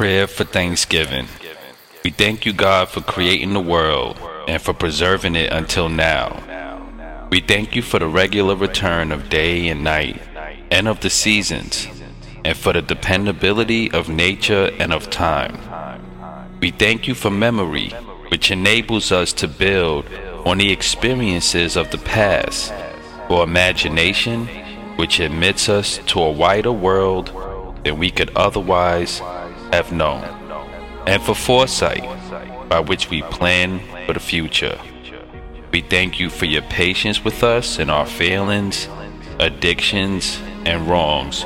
Prayer for Thanksgiving. We thank you, God, for creating the world and for preserving it until now. We thank you for the regular return of day and night and of the seasons and for the dependability of nature and of time. We thank you for memory, which enables us to build on the experiences of the past, for imagination, which admits us to a wider world than we could otherwise have known, and for foresight, by which we plan for the future. We thank you for your patience with us and our failings, addictions, and wrongs,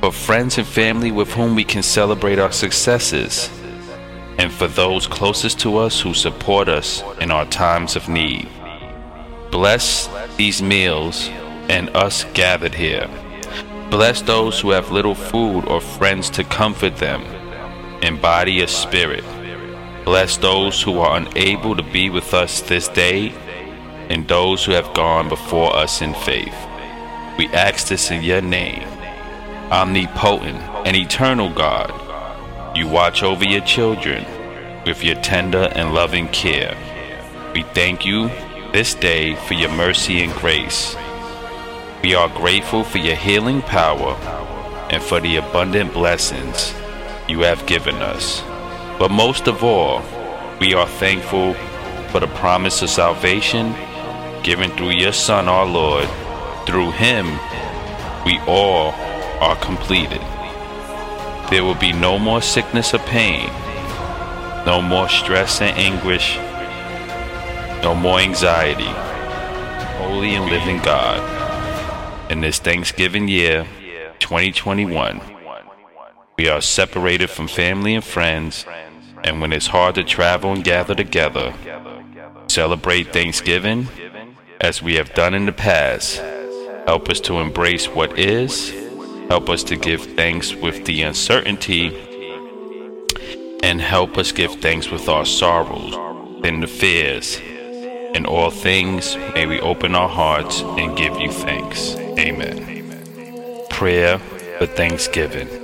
for friends and family with whom we can celebrate our successes, and for those closest to us who support us in our times of need. Bless these meals and us gathered here. Bless those who have little food or friends to comfort them and body a spirit. Bless those who are unable to be with us this day and those who have gone before us in faith. We ask this in your name, omnipotent and eternal God. You watch over your children with your tender and loving care. We thank you this day for your mercy and grace. We are grateful for your healing power and for the abundant blessings you have given us. But most of all, we are thankful for the promise of salvation given through your Son, our Lord. Through him, we all are completed. There will be no more sickness or pain, no more stress and anguish, no more anxiety. Holy and living God in this Thanksgiving year, 2021. We are separated from family and friends, and when it's hard to travel and gather together, celebrate Thanksgiving as we have done in the past. Help us to embrace what is, help us to give thanks with the uncertainty, and help us give thanks with our sorrows and the fears. In all things, may we open our hearts and give you thanks. Amen. Prayer for Thanksgiving.